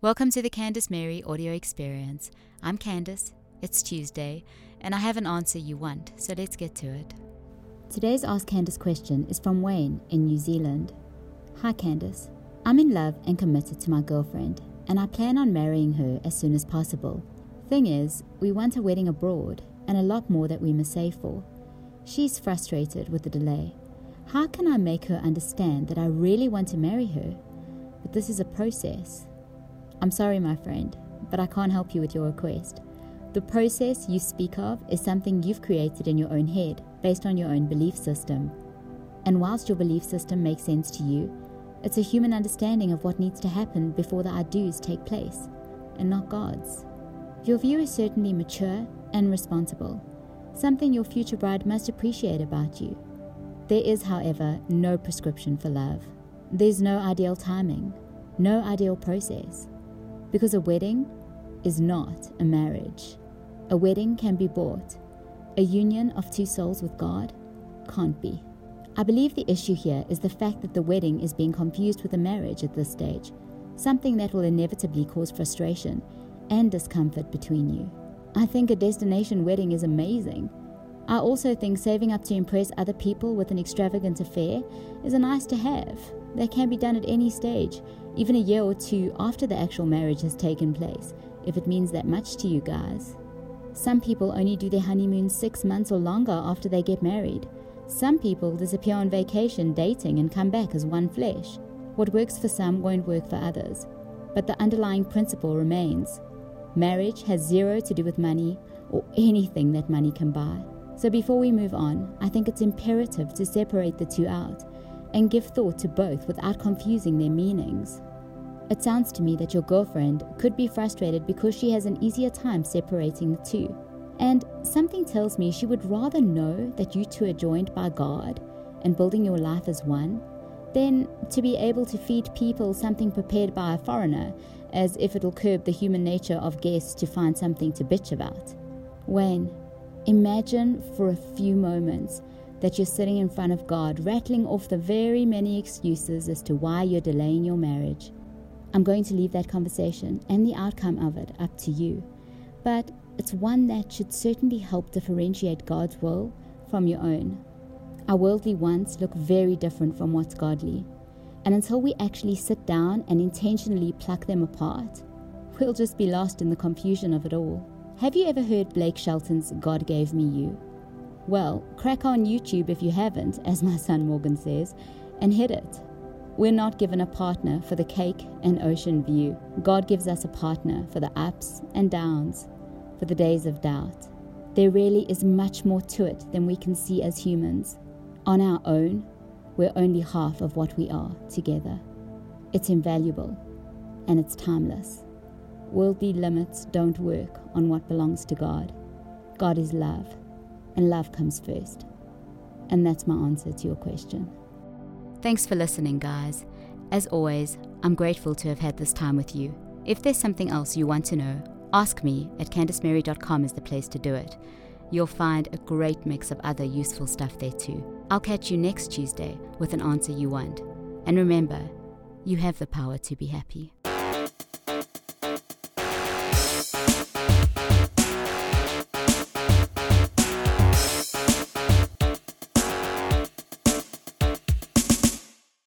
Welcome to the Candace Mary audio experience. I'm Candace, it's Tuesday, and I have an answer you want, so let's get to it. Today's Ask Candace question is from Wayne in New Zealand. Hi Candace, I'm in love and committed to my girlfriend, and I plan on marrying her as soon as possible. Thing is, we want a wedding abroad and a lot more that we must save for. She's frustrated with the delay. How can I make her understand that I really want to marry her? But this is a process. I'm sorry, my friend, but I can't help you with your request. The process you speak of is something you've created in your own head, based on your own belief system. And whilst your belief system makes sense to you, it's a human understanding of what needs to happen before the I do's take place, and not God's. Your view is certainly mature and responsible, something your future bride must appreciate about you. There is, however, no prescription for love. There's no ideal timing, no ideal process. Because a wedding is not a marriage. A wedding can be bought. A union of two souls with God can't be. I believe the issue here is the fact that the wedding is being confused with a marriage at this stage, something that will inevitably cause frustration and discomfort between you. I think a destination wedding is amazing. I also think saving up to impress other people with an extravagant affair is a nice to have that can be done at any stage, even a year or two after the actual marriage has taken place, if it means that much to you guys. Some people only do their honeymoon six months or longer after they get married. Some people disappear on vacation dating and come back as one flesh. What works for some won't work for others, but the underlying principle remains. Marriage has zero to do with money or anything that money can buy. So before we move on, I think it's imperative to separate the two out and give thought to both without confusing their meanings. It sounds to me that your girlfriend could be frustrated because she has an easier time separating the two. And something tells me she would rather know that you two are joined by God and building your life as one than to be able to feed people something prepared by a foreigner as if it'll curb the human nature of guests to find something to bitch about. Wayne, imagine for a few moments that you're sitting in front of God, rattling off the very many excuses as to why you're delaying your marriage. I'm going to leave that conversation and the outcome of it up to you, but it's one that should certainly help differentiate God's will from your own. Our worldly wants look very different from what's godly, and until we actually sit down and intentionally pluck them apart, we'll just be lost in the confusion of it all. Have you ever heard Blake Shelton's God Gave Me You? Well, crack on YouTube if you haven't, as my son Morgan says, and hit it. We're not given a partner for the cake and ocean view. God gives us a partner for the ups and downs, for the days of doubt. There really is much more to it than we can see as humans. On our own, we're only half of what we are together. It's invaluable and it's timeless. Worldly limits don't work on what belongs to God. God is love and love comes first. And that's my answer to your question. Thanks for listening, guys. As always, I'm grateful to have had this time with you. If there's something else you want to know, ask me at candacemary.com is the place to do it. You'll find a great mix of other useful stuff there too. I'll catch you next Tuesday with an answer you want. And remember, you have the power to be happy.